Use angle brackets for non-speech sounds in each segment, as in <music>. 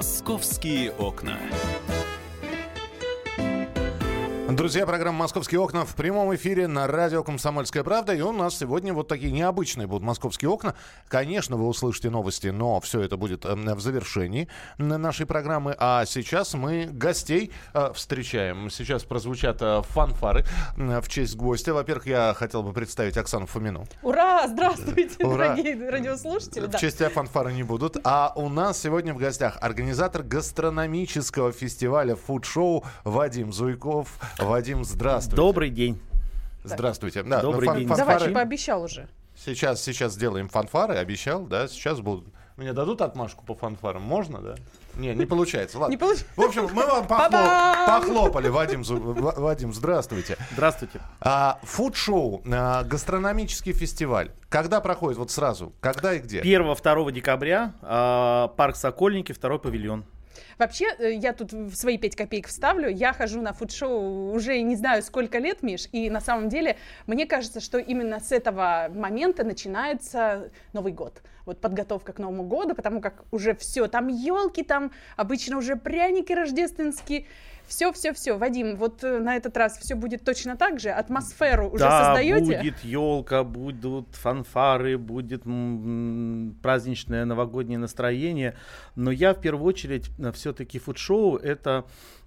Московские окна. Друзья, программа «Московские окна» в прямом эфире на радио «Комсомольская правда». И у нас сегодня вот такие необычные будут «Московские окна». Конечно, вы услышите новости, но все это будет э, в завершении нашей программы. А сейчас мы гостей э, встречаем. Сейчас прозвучат э, фанфары в честь гостя. Во-первых, я хотел бы представить Оксану Фомину. Ура! Здравствуйте, Ура. дорогие радиослушатели. В честь тебя фанфары не будут. А у нас сегодня в гостях организатор гастрономического фестиваля фуд-шоу Вадим Зуйков. Вадим, здравствуйте. Добрый день. Здравствуйте. Да, Добрый фан- день. Фанфары... Давай, пообещал уже. Сейчас, сейчас сделаем фанфары, обещал, да, сейчас будут. Мне дадут отмашку по фанфарам? Можно, да? Не, не получается. Ладно. Не получ... В общем, мы вам похлоп... похлопали. Вадим, Вадим, здравствуйте. Здравствуйте. А, фуд-шоу, а, гастрономический фестиваль. Когда проходит? Вот сразу. Когда и где? 1-2 декабря. А, парк Сокольники, второй павильон. Вообще, э, я тут свои 5 копеек вставлю, я хожу на фуд-шоу уже не знаю сколько лет, Миш, и на самом деле мне кажется, что именно с этого момента начинается Новый год. Вот подготовка к Новому году, потому как уже все, там елки, там обычно уже пряники рождественские, все, все, все. Вадим, вот э, на этот раз все будет точно так же? Атмосферу уже да, создаете? будет елка, будут фанфары, будет праздничное новогоднее настроение. Но я в первую очередь все-таки фуд-шоу это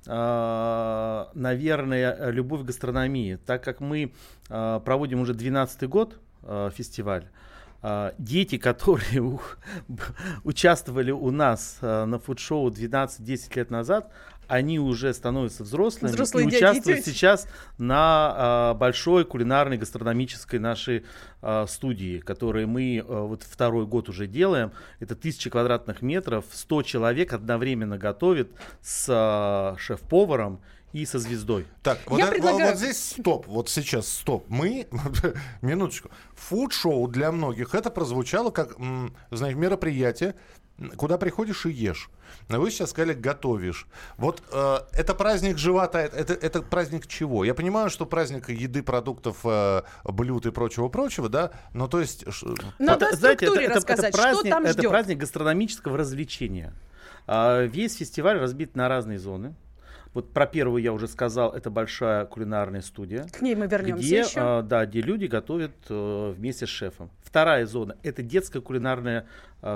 а, наверное, любовь к гастрономии. Так как мы а, проводим уже 12 год а, фестиваль, дети, которые <laughs> участвовали у нас на фуд-шоу 12-10 лет назад, они уже становятся взрослыми Взрослые и участвуют дети. сейчас на а, большой кулинарной гастрономической нашей а, студии, которые мы а, вот второй год уже делаем. Это тысячи квадратных метров, 100 человек одновременно готовит с а, шеф-поваром и со звездой. Так, вот, это, предлагаю... вот здесь стоп, вот сейчас стоп. Мы, <laughs> минуточку, фуд-шоу для многих, это прозвучало как, знаете, мероприятие, куда приходишь и ешь. Вы сейчас сказали, готовишь. Вот э, это праздник живота, это, это праздник чего? Я понимаю, что праздник еды, продуктов, э, блюд и прочего-прочего, да? Но то есть... Надо это, знаете, это, это, это, праздник, что там это праздник гастрономического развлечения. А, весь фестиваль разбит на разные зоны. Вот про первую я уже сказал, это большая кулинарная студия. К ней мы вернемся где, еще. А, да, где люди готовят а, вместе с шефом. Вторая зона – это детская кулинарная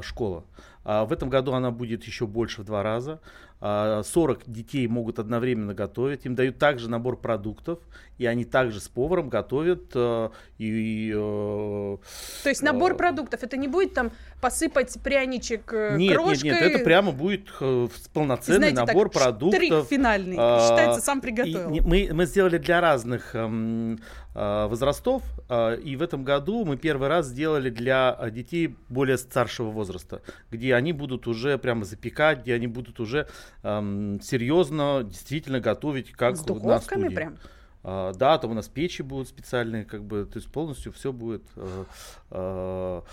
школа. А, в этом году она будет еще больше в два раза. 40 а, детей могут одновременно готовить. Им дают также набор продуктов, и они также с поваром готовят. А, и, и, То есть набор продуктов, это не будет там посыпать пряничек э, нет, крошкой? Нет, нет, это прямо будет э, полноценный Знаете, набор так, продуктов. Штрих финальный, считается, сам приготовил. И, мы, мы сделали для разных эм, возрастов, и в этом году мы первый раз сделали для детей более старшего возраста, где они будут уже прямо запекать, где они будут уже эм, серьезно, действительно готовить, как С духовками на студии. прям? Uh, да, там у нас печи будут специальные, как бы, то есть полностью все будет. Uh, uh,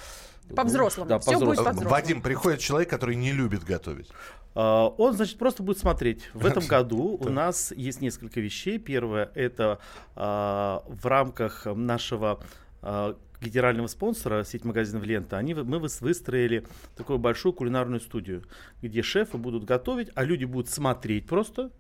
по-взрослому. Да, все по-взрослому. будет по Вадим, приходит человек, который не любит готовить. Он, значит, просто будет смотреть. В этом году у нас есть несколько вещей. Первое, это в рамках нашего генерального спонсора, сеть магазинов «Лента», они, мы выстроили такую большую кулинарную студию, где шефы будут готовить, а люди будут смотреть просто,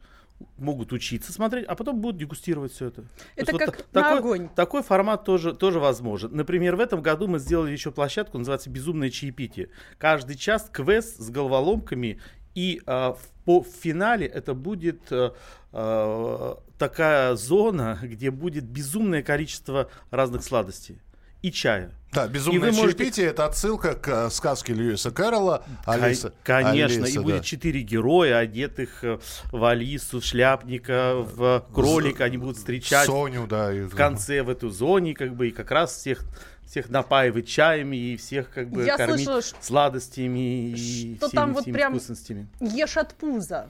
могут учиться смотреть, а потом будут дегустировать все это. Это как вот на такой, огонь. Такой формат тоже, тоже возможен. Например, в этом году мы сделали еще площадку, называется «Безумное чаепитие». Каждый час квест с головоломками, и а, в, по в финале это будет а, такая зона, где будет безумное количество разных сладостей и чая. Да, безумное и чаепитие это отсылка к э, сказке Льюиса Кэрролла. Алиса. Конечно, Алиса, и будет четыре героя, одетых в Алису, в шляпника, в кролика, они будут встречать Соню, да, и... в конце в эту зоне, как бы, и как раз всех всех напаивать чаями и всех как бы Я кормить слышала, сладостями и что всеми, там вот прям вкусностями. Ешь от пуза.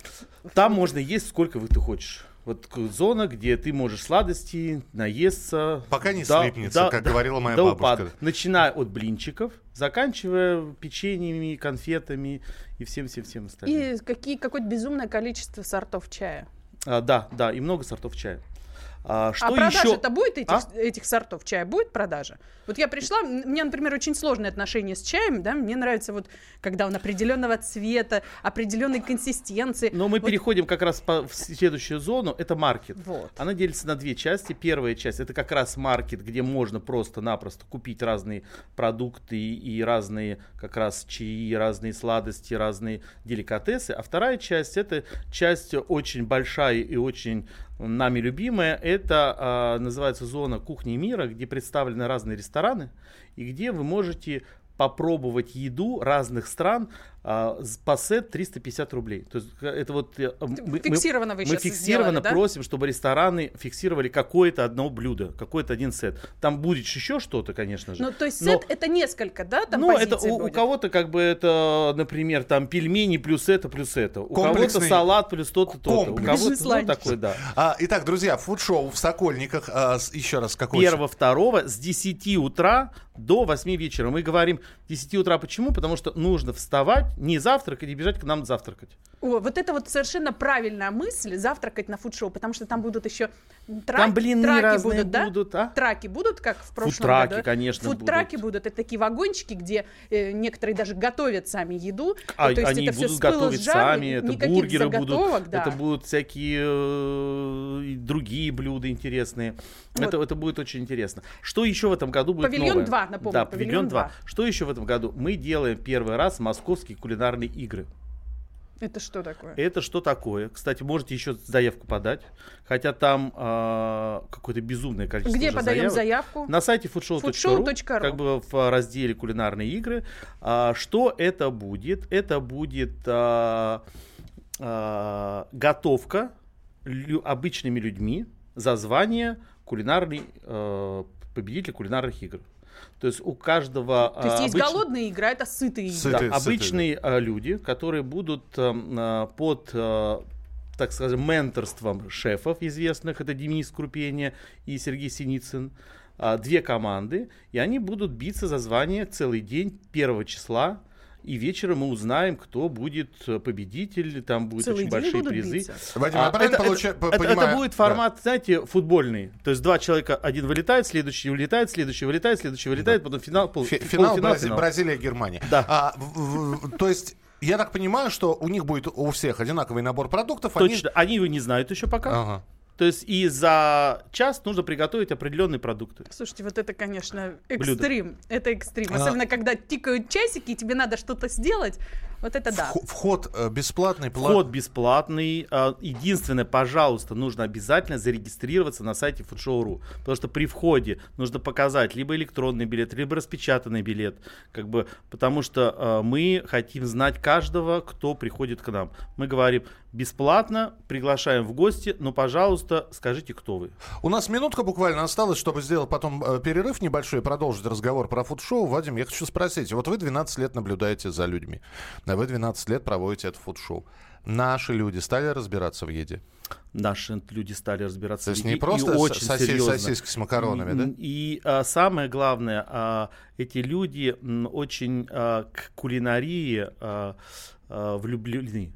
Там можно есть сколько вы ты хочешь. Вот зона, где ты можешь сладости наесться. Пока не да, слипнется, да, как да, говорила моя да бабушка. Упад. Начиная от блинчиков, заканчивая печеньями, конфетами и всем-всем-всем остальным. И какие, какое-то безумное количество сортов чая. А, да, да, и много сортов чая. А, что а продажа еще? будет этих, А? этих сортов чая? Будет продажа? Вот я пришла, м- у меня, например, очень сложные отношения с чаем, да, мне нравится вот, когда он определенного цвета, определенной консистенции. Но мы Вот- переходим как раз по- в следующую зону, это маркет. Вот. Она делится на две части. Первая часть это как раз маркет, где можно просто-напросто купить разные продукты и разные как раз чаи, разные сладости, разные деликатесы. А вторая часть это часть очень большая и очень нами любимая. Это а, называется зона кухни мира, где представлены разные рестораны и где вы можете попробовать еду разных стран а, с- по сет 350 рублей. То есть э, это вот э, мы- мы- Фиксированно вы мы щас фиксированно сделали, да? просим, чтобы рестораны фиксировали какое-то одно блюдо, какой-то один сет. Там будет еще что-то, конечно же. Ну, то есть Но- сет это несколько, да, там ну, это у, у кого-то как бы это, например, там пельмени плюс это, плюс это. У кого-то салат плюс то-то, то-то. У Комплексный. кого-то, ну, такой, да. А, итак, друзья, фуд-шоу в Сокольниках. А, с- еще раз, какой? Первого, второго с 10 утра до 8 вечера. Мы говорим 10 утра почему? Потому что нужно вставать, не завтракать и бежать к нам завтракать. О, вот это вот совершенно правильная мысль, завтракать на фуд-шоу, потому что там будут еще тра- Там блины траки разные будут, да? будут, а? Траки будут, как в прошлом Фудтраки, году? конечно, Фудтраки будут. Это такие вагончики, где э, некоторые даже готовят сами еду. А, То есть они это будут готовить жару, сами, это бургеры будут, да. это будут всякие э, другие блюда интересные. Вот. Это, это будет очень интересно. Что еще в этом году будет Павильон новое? 2, напомню, Да, павильон павильон 2. 2. Что еще в этом году? Мы делаем первый раз московские кулинарные игры. Это что такое? Это что такое? Кстати, можете еще заявку подать. Хотя там а, какое-то безумное количество Где подаем заявок. заявку? На сайте foodshow.ru, foodshow.ru. как бы в разделе кулинарные игры. А, что это будет? Это будет а, а, готовка лю- обычными людьми за звание кулинарный э, победитель кулинарных игр. То есть у каждого То есть а, есть обыч- голодные игры, а это сытые игры. Сытые, да, сытые, обычные а, люди, которые будут эм, под, а, так скажем, менторством шефов известных, это Денис Крупения и Сергей Синицын, две команды, и они будут биться за звание целый день первого числа. И вечером мы узнаем, кто будет э, победитель, там будут Целый очень большие призы. биться? Вадим, А, это, получаю- это- по- это- понимаю? это будет Да. формат, знаете, футбольный. То есть два человека, один вылетает, следующий вылетает, следующий вылетает, следующий вылетает, потом финал, пол, Фи- Финал, полуфинал, Брази- финал. Бразилия, Германия. Да. А, в- в- то есть, я так понимаю, что у них будет у всех одинаковый набор продуктов. они- Точно. Они его не знают еще пока. Ага. То есть и за час нужно приготовить определенные продукты. Слушайте, вот это, конечно, Блюдо. экстрим. Это экстрим. А. Особенно, когда тикают часики, и тебе надо что-то сделать. Вот это да. Вх- Вход э, бесплатный, пла- Вход бесплатный. Единственное, пожалуйста, нужно обязательно зарегистрироваться на сайте foodshow.ru. Потому что при входе нужно показать либо электронный билет, либо распечатанный билет. Как бы, потому что а, мы хотим знать каждого, кто приходит к нам. Мы говорим бесплатно, приглашаем в гости, но, пожалуйста, скажите, кто вы. У нас минутка буквально осталась, чтобы сделать потом э, перерыв небольшой и продолжить разговор про фуд-шоу. Вадим, я хочу спросить. Вот вы 12 лет наблюдаете за людьми. А Вы 12 лет проводите это фуд-шоу. Наши люди стали разбираться в еде? Наши люди стали разбираться То есть в не еде, и просто с- очень соси- серьезно. сосиски с макаронами, да? И а, самое главное, а, эти люди очень а, к кулинарии а, а, влюблены.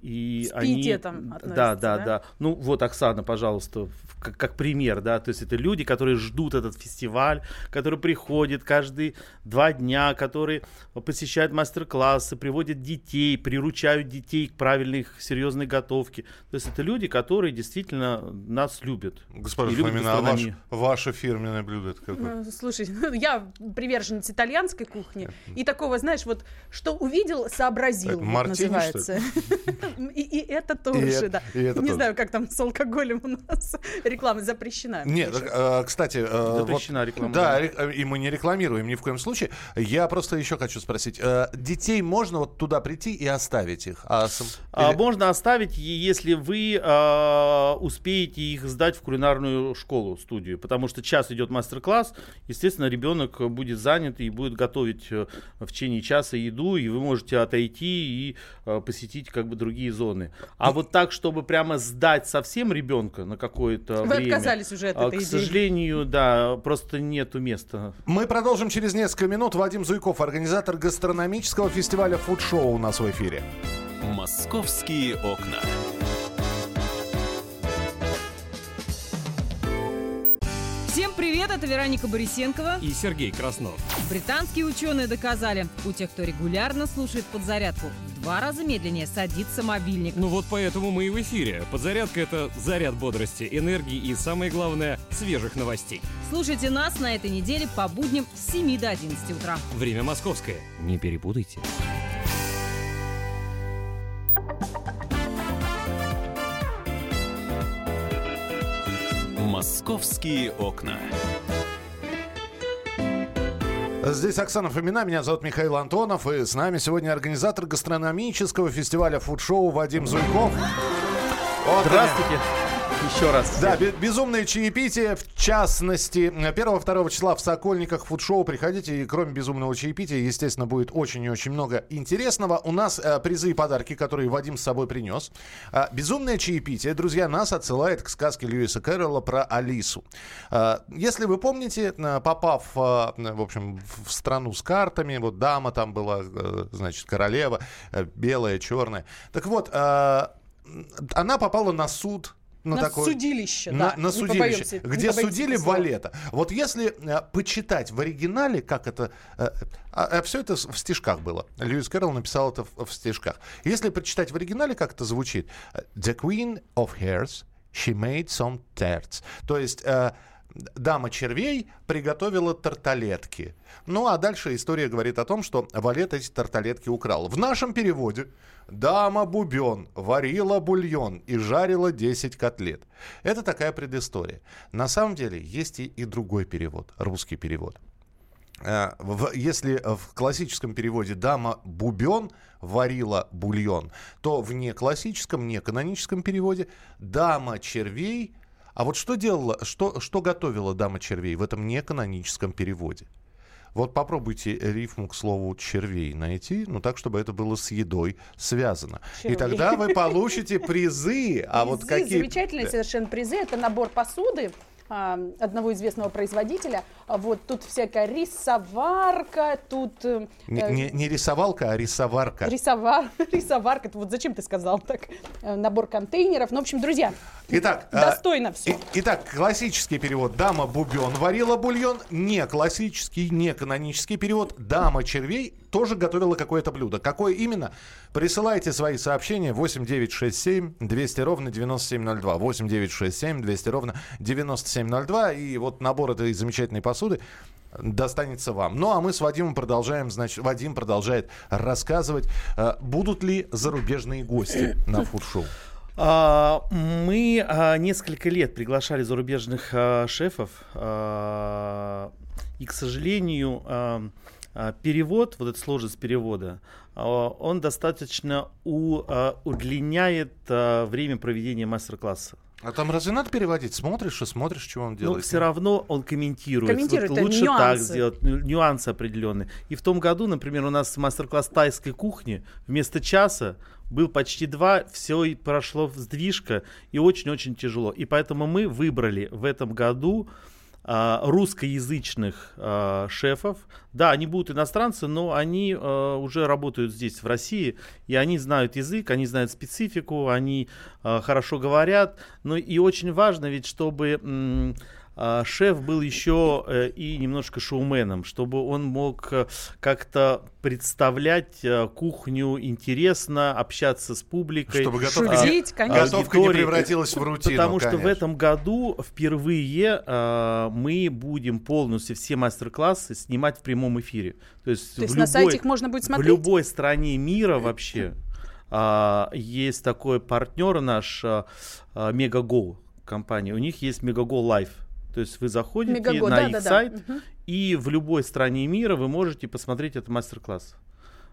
И С они, пиететом да, относятся, да, да? да. Ну вот Оксана, пожалуйста, в- как, как пример, да, то есть это люди, которые ждут этот фестиваль, которые приходят каждые два дня, которые посещают мастер-классы, приводят детей, приручают детей к правильной серьезной готовке. То есть это люди, которые действительно нас любят. Госпожа И любят Фомина, а ваш, ваше фирменное блюдо это какое? Ну, Слушай, ну, я приверженец итальянской кухни. И такого, знаешь, вот что увидел, сообразил, Это вот мартини, называется. И, и это тоже, это- да. и это Не тоже. знаю, как там с алкоголем у нас <laughs> реклама запрещена. Нет, э, кстати, э, Запрещена реклама, Да, э, и мы не рекламируем ни в коем случае. Я просто еще хочу спросить: э, детей можно вот туда прийти и оставить их? А А, или- можно оставить, если вы а, успеете их сдать в кулинарную школу, студию, потому что час идет мастер-класс, естественно, ребенок будет занят и будет готовить э, в течение часа еду, и вы можете отойти и э, посетить как бы другие зоны. А вот так, чтобы прямо сдать совсем ребенка на какое-то Вы время, отказались уже от а, этой к идеи. сожалению, да, просто нету места. Мы продолжим через несколько минут. Вадим Зуйков, организатор гастрономического фестиваля фуд-шоу у нас в эфире. Московские окна. привет, это Вероника Борисенкова и Сергей Краснов. Британские ученые доказали, у тех, кто регулярно слушает подзарядку, два раза медленнее садится мобильник. Ну вот поэтому мы и в эфире. Подзарядка — это заряд бодрости, энергии и, самое главное, свежих новостей. Слушайте нас на этой неделе по будням с 7 до 11 утра. Время московское. Не перепутайте. Московские окна. Здесь Оксана Фомина, меня зовут Михаил Антонов, и с нами сегодня организатор гастрономического фестиваля фуд-шоу Вадим Зуйков. Вот Здравствуйте. Они. Еще раз. Да, безумное чаепитие, в частности, 1-2 числа в Сокольниках фуд-шоу. Приходите, и кроме безумного чаепития, естественно, будет очень и очень много интересного. У нас э, призы и подарки, которые Вадим с собой принес. Э, безумное чаепитие, друзья, нас отсылает к сказке Льюиса Кэрролла про Алису. Э, если вы помните, э, попав, э, в общем, в страну с картами, вот дама там была, э, значит, королева, э, белая, черная. Так вот, э, она попала на суд на, на такое, судилище, на, да. На судилище, где судили Валета. Вот если э, почитать в оригинале, как это... Э, а, а все это в стишках было. Льюис Кэрролл написал это в, в стишках. Если прочитать в оригинале, как это звучит. The Queen of Hairs, she made some tarts. То есть... Э, дама червей приготовила тарталетки. Ну а дальше история говорит о том, что Валет эти тарталетки украл. В нашем переводе Дама Бубен варила бульон и жарила 10 котлет. Это такая предыстория. На самом деле есть и, и другой перевод, русский перевод. Э, если в классическом переводе «дама Бубен варила бульон», то в неклассическом, неканоническом переводе «дама червей». А вот что делала, что, что готовила дама червей в этом неканоническом переводе? Вот попробуйте рифму к слову червей найти, ну так, чтобы это было с едой связано. Червей. И тогда вы получите призы. А вот какие... Замечательные совершенно призы. Это набор посуды а, одного известного производителя. А вот тут всякая рисоварка, тут... Э, не, не, не рисовалка, а рисоварка. Рисовар, <laughs> рисоварка. Вот зачем ты сказал так? Э, набор контейнеров. Ну, в общем, друзья, Итак, а, достойно а, все. итак, классический перевод «Дама бубен варила бульон», не классический, не канонический перевод «Дама червей» тоже готовила какое-то блюдо. Какое именно? Присылайте свои сообщения 8967 200 ровно 9702. 8967 200 ровно 9702. И вот набор этой замечательной посуды достанется вам. Ну а мы с Вадимом продолжаем, значит, Вадим продолжает рассказывать, э, будут ли зарубежные гости на фуд-шоу. А, мы а, несколько лет приглашали зарубежных а, шефов, и, к сожалению, перевод, вот эта сложность перевода, он достаточно удлиняет время проведения мастер-класса. А там разве надо переводить? Смотришь и смотришь, что он делает. Но все равно он комментирует. Комментирует вот лучше нюансы. так сделать, нюансы определенные. И в том году, например, у нас мастер-класс тайской кухни вместо часа был почти два, все прошло сдвижка и очень-очень тяжело. И поэтому мы выбрали в этом году а, русскоязычных а, шефов. Да, они будут иностранцы, но они а, уже работают здесь, в России, и они знают язык, они знают специфику, они хорошо говорят. Ну и очень важно ведь, чтобы... А, шеф был еще э, и немножко шоуменом, чтобы он мог э, как-то представлять э, кухню интересно, общаться с публикой. Чтобы готовка, Шутить, конечно. готовка не превратилась в рутину. Потому конечно. что в этом году впервые мы будем полностью все мастер-классы снимать в прямом эфире. То есть, То есть любой, на сайте их можно будет смотреть? В любой стране мира вообще есть такой партнер наш, Мегаго компания. У них есть Мегаго Live. То есть вы заходите Мегаго, на да, их да, сайт, да. и в любой стране мира вы можете посмотреть этот мастер-класс.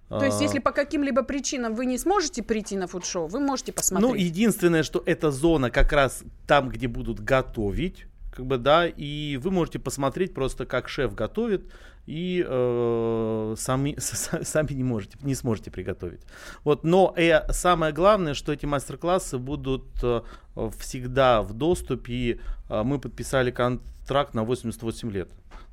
То есть, если по каким-либо причинам вы не сможете прийти на фуд-шоу, вы можете посмотреть. Ну, единственное, что эта зона как раз там, где будут готовить, как бы, да, и вы можете посмотреть просто, как шеф готовит, и э, сами, <laughs> сами не можете, не сможете приготовить. Вот, но э, самое главное, что эти мастер-классы будут э, всегда в доступе. Э, мы подписали контракт на 88 лет.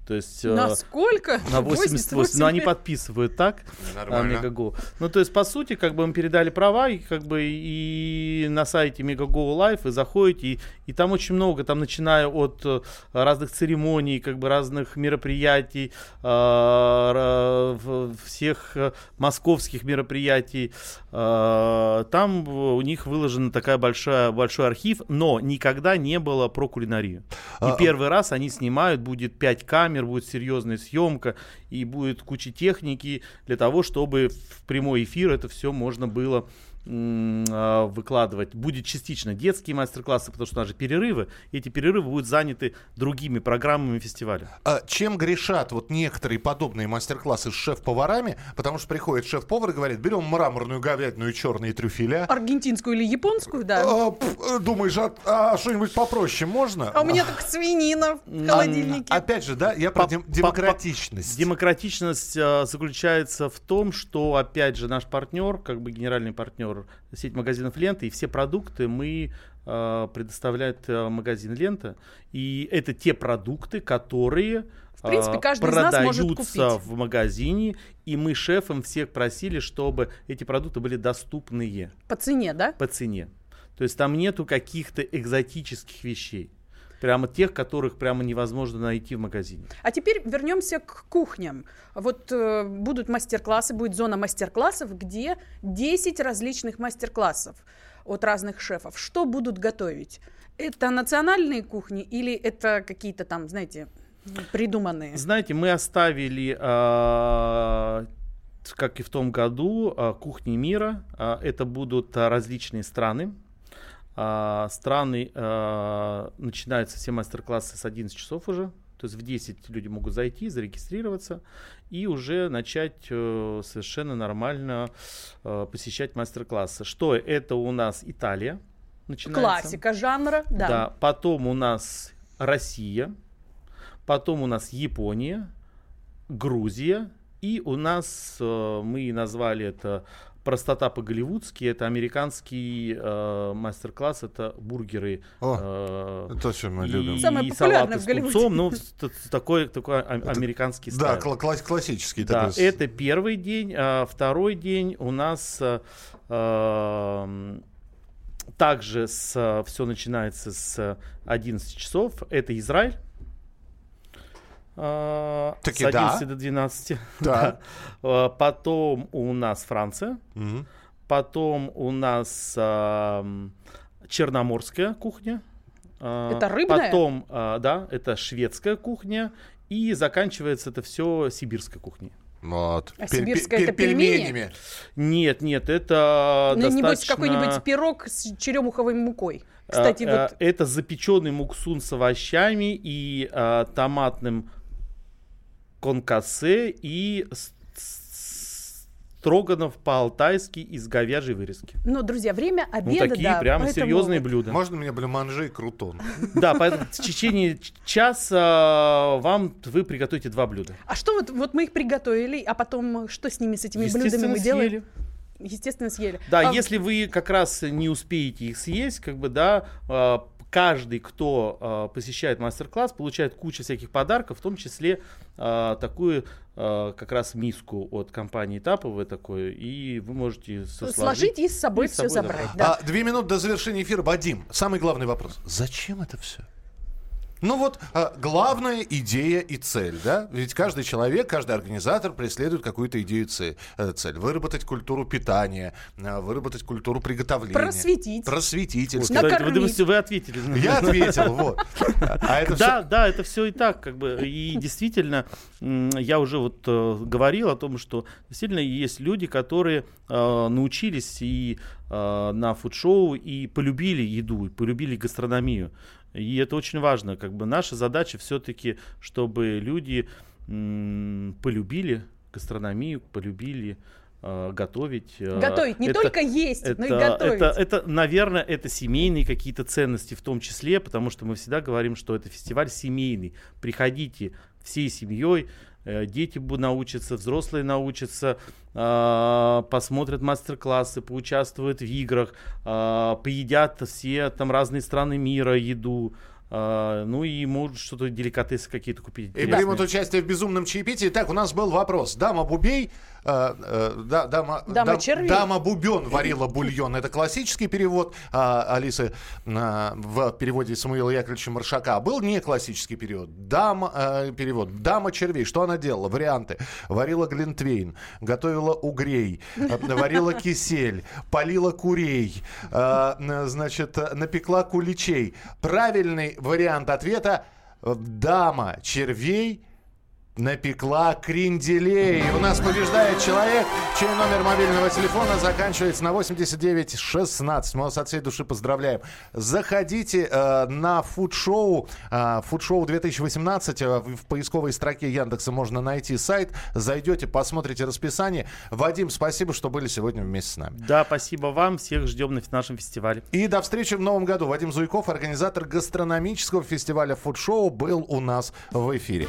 То есть... э, Насколько? на 88. Но они подписывают так. Нормально. а, Megago. Ну, то есть, по сути, как бы мы передали права, и как бы и на сайте Megago Live вы заходите, и, и там очень много, там начиная от э, разных церемоний, как бы разных мероприятий, э, всех московских мероприятий, там у них выложена такая большая, большой архив, но никогда не было про кулинарию. И А, первый раз они снимают, будет 5 камер, будет серьезная съемка, и будет куча техники для того, чтобы в прямой эфир это все можно было выкладывать. Будет частично детские мастер-классы, потому что у нас же перерывы. и Эти перерывы будут заняты другими программами фестиваля. А чем грешат вот некоторые подобные мастер-классы с шеф-поварами? Потому что приходит шеф-повар и говорит, берем мраморную говядину и черные трюфеля. Аргентинскую или японскую, да. А, думаешь, а, а что-нибудь попроще можно? А у меня только свинина в А, холодильнике. Опять же, да, я про По- дем- по- демократичность. Демократичность а, заключается в том, что, опять же, наш партнер, как бы генеральный партнер сеть магазинов «Лента», и все продукты мы а, предоставляет а, магазин «Лента». И это те продукты, которые В принципе, а, каждый из нас может продаются купить. в магазине, и мы шефом всех просили, чтобы эти продукты были доступные По цене, да? по цене. То есть там нету каких-то экзотических вещей. Прямо тех, которых прямо невозможно найти в магазине. А теперь вернемся к кухням. Вот э, будут мастер-классы, будет зона мастер-классов, где 10 различных мастер-классов от разных шефов. Что будут готовить? Это национальные кухни или это какие-то там, знаете, придуманные? Знаете, мы оставили, а, как и в том году, а, кухни мира. А, Это будут различные страны. А, Страны, а, начинаются все мастер-классы с 11 часов уже. То есть в 10 люди могут зайти, зарегистрироваться и уже начать э, совершенно нормально э, посещать мастер-классы. Что это у нас Италия начинается. Классика жанра, да. Да, потом у нас Россия, потом у нас Япония, Грузия, и у нас, э, мы назвали это простота по-голливудски, это американский э, мастер-класс, это бургеры О, э, то, что мы и, любим. Самое и популярное салаты в с тунцом, ну, <laughs> с- с- такой, такой а- американский Да, стайл. кла- класс- классический Да, такой. это первый день. А второй день у нас а, ам, также все начинается с 11 часов. Это Израиль. А, Таки с 11 да. до 12. <laughs> Да. А, Потом у нас Франция. Мгм. Потом у нас ам, черноморская кухня. А, Это рыбная? Потом, а, да, это шведская кухня. И заканчивается это все сибирской кухней. Вот. А Пель- сибирская пель- это пельмени? пельменями. Нет, нет, это Ну, небось, достаточно... какой-нибудь пирог с черемуховой мукой. Кстати, а, вот а, Это запеченный муксун с овощами и а, томатным конкассе и строганов по-алтайски из говяжьей вырезки. Ну, друзья, время Ну, обеда, такие да, прямо поэтому серьезные блюда. Можно мне блюманжи и крутон? Да, поэтому в течение часа вам вы приготовите два блюда. А что вот, вот мы их приготовили, а потом что с ними, с этими блюдами мы делаем? съели. Естественно, съели. Да, А если вы как раз не успеете их съесть, как бы, да, а, каждый, кто а, посещает мастер-класс, получает кучу всяких подарков, в том числе а, такую а, как раз миску от компании Таповой такой, и вы можете со- Сложить и с собой и все собой забрать. забрать. Да. А, две минуты до завершения эфира. Вадим, самый главный вопрос. Зачем это все? Ну вот, а, главная идея и цель, да? Ведь каждый человек, каждый организатор преследует какую-то идею и цель. Э, цель. Выработать культуру питания, э, выработать культуру приготовления. Просветить. Просветительство. Вот, кстати, вы думаете, вы ответили. Я ответил, вот. А это Да, да, это все и так, как бы. И действительно, я уже вот э, говорил о том, что действительно есть люди, которые э, научились и на фуд-шоу и полюбили еду, и полюбили гастрономию. И это очень важно. Как бы наша задача все-таки, чтобы люди м, полюбили гастрономию, полюбили э, готовить. э, Готовить, не это- только есть, но и это, готовить. это, это, наверное, это семейные какие-то ценности в том числе, потому что мы всегда говорим, что это фестиваль семейный. Приходите всей семьей, э, дети будут научатся, взрослые научатся, а, посмотрят мастер-классы, поучаствуют в играх, а, поедят все там разные страны мира еду. А, ну и может что-то деликатесы какие-то купить. И примут участие в безумном чаепитии. Так, у нас был вопрос. Дама Бубей, э, э, да, дама, Дама дам- дама Бубен варила бульон. Это классический перевод а, Алисы а, в переводе Самуила Яковлевича Маршака. А был не классический перевод. Дама, э, перевод. Дама червей. Что она делала? Варианты. Варила глинтвейн, готовила угрей, э, варила кисель, полила курей, э, значит, э, напекла куличей. Правильный вариант ответа э, Дама червей напекла кренделей. У нас побеждает человек, чей номер мобильного телефона заканчивается на 8916. Мы вас от всей души поздравляем. Заходите э, на фудшоу, э, фудшоу 2018. э, в поисковой строке Яндекса можно найти сайт. Зайдете, посмотрите расписание. Вадим, спасибо, что были сегодня вместе с нами. Да, спасибо вам. Всех ждем на нашем фестивале. И до встречи в новом году. Вадим Зуйков, организатор гастрономического фестиваля фудшоу, был у нас в эфире.